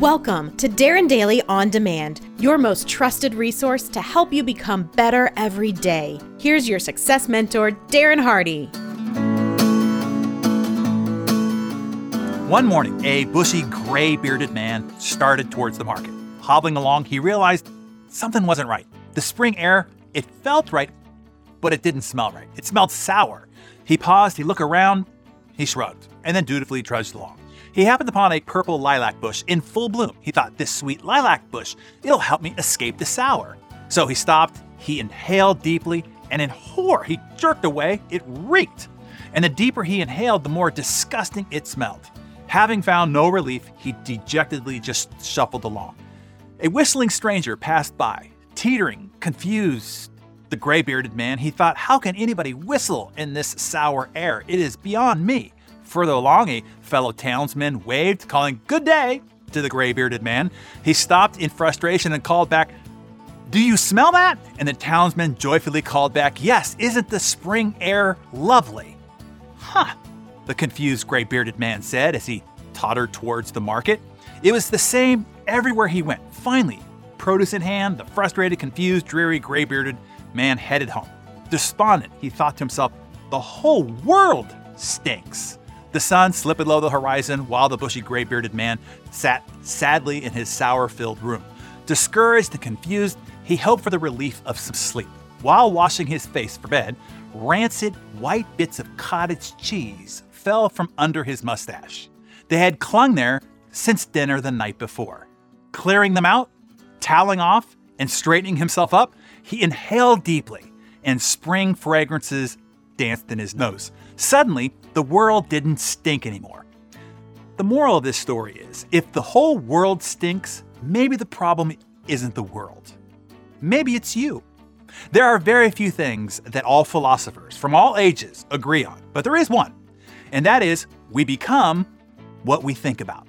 Welcome to Darren Daily On Demand, your most trusted resource to help you become better every day. Here's your success mentor, Darren Hardy. One morning, a bushy, gray bearded man started towards the market. Hobbling along, he realized something wasn't right. The spring air, it felt right, but it didn't smell right. It smelled sour. He paused, he looked around, he shrugged, and then dutifully trudged along. He happened upon a purple lilac bush in full bloom. He thought, this sweet lilac bush, it'll help me escape the sour. So he stopped, he inhaled deeply, and in horror, he jerked away. It reeked. And the deeper he inhaled, the more disgusting it smelled. Having found no relief, he dejectedly just shuffled along. A whistling stranger passed by, teetering, confused. The gray bearded man, he thought, how can anybody whistle in this sour air? It is beyond me. Further along, a fellow townsman waved, calling good day to the gray bearded man. He stopped in frustration and called back, Do you smell that? And the townsman joyfully called back, Yes, isn't the spring air lovely? Huh, the confused gray bearded man said as he tottered towards the market. It was the same everywhere he went. Finally, produce in hand, the frustrated, confused, dreary, gray bearded man headed home. Despondent, he thought to himself, The whole world stinks. The sun slipped below the horizon while the bushy gray bearded man sat sadly in his sour filled room. Discouraged and confused, he hoped for the relief of some sleep. While washing his face for bed, rancid white bits of cottage cheese fell from under his mustache. They had clung there since dinner the night before. Clearing them out, toweling off, and straightening himself up, he inhaled deeply, and spring fragrances danced in his nose. Suddenly, the world didn't stink anymore. The moral of this story is if the whole world stinks, maybe the problem isn't the world. Maybe it's you. There are very few things that all philosophers from all ages agree on, but there is one, and that is we become what we think about.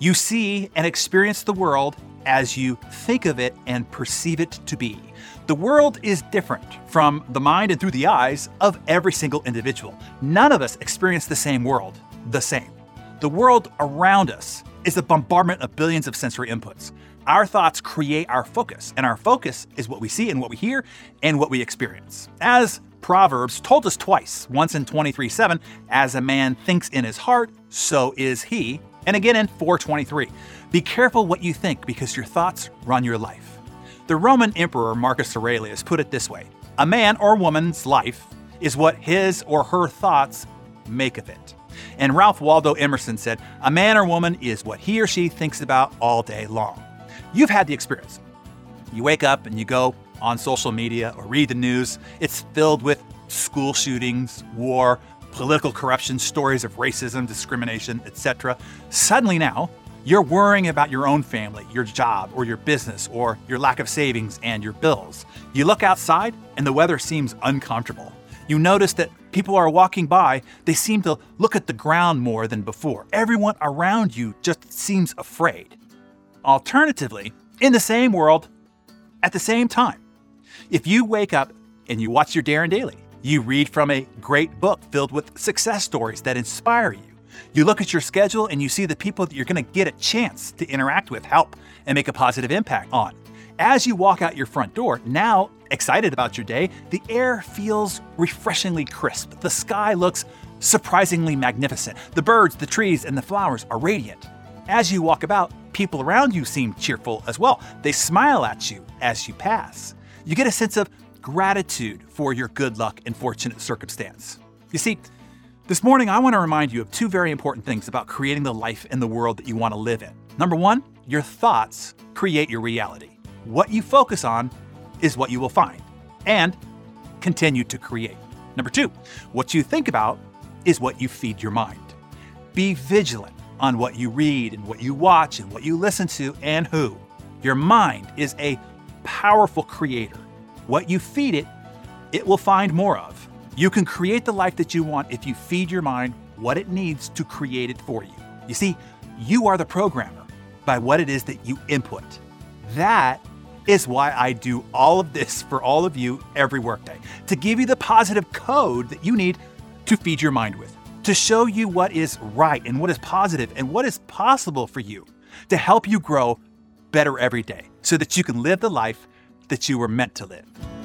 You see and experience the world as you think of it and perceive it to be. The world is different from the mind and through the eyes of every single individual. None of us experience the same world the same. The world around us is a bombardment of billions of sensory inputs. Our thoughts create our focus, and our focus is what we see and what we hear and what we experience. As Proverbs told us twice, once in 23:7, as a man thinks in his heart, so is he, and again in 423. Be careful what you think because your thoughts run your life. The Roman Emperor Marcus Aurelius put it this way A man or woman's life is what his or her thoughts make of it. And Ralph Waldo Emerson said, A man or woman is what he or she thinks about all day long. You've had the experience. You wake up and you go on social media or read the news, it's filled with school shootings, war, political corruption, stories of racism, discrimination, etc. Suddenly now, you're worrying about your own family, your job, or your business, or your lack of savings and your bills. You look outside and the weather seems uncomfortable. You notice that people are walking by, they seem to look at the ground more than before. Everyone around you just seems afraid. Alternatively, in the same world, at the same time, if you wake up and you watch your Darren Daily, you read from a great book filled with success stories that inspire you. You look at your schedule and you see the people that you're going to get a chance to interact with, help, and make a positive impact on. As you walk out your front door, now excited about your day, the air feels refreshingly crisp. The sky looks surprisingly magnificent. The birds, the trees, and the flowers are radiant. As you walk about, people around you seem cheerful as well. They smile at you as you pass. You get a sense of gratitude for your good luck and fortunate circumstance. You see, this morning I want to remind you of two very important things about creating the life and the world that you want to live in. Number one, your thoughts create your reality. What you focus on is what you will find and continue to create. Number two, what you think about is what you feed your mind. Be vigilant on what you read and what you watch and what you listen to and who. Your mind is a powerful creator. What you feed it, it will find more of. You can create the life that you want if you feed your mind what it needs to create it for you. You see, you are the programmer by what it is that you input. That is why I do all of this for all of you every workday to give you the positive code that you need to feed your mind with, to show you what is right and what is positive and what is possible for you. to help you grow better every day so that you can live the life that you were meant to live.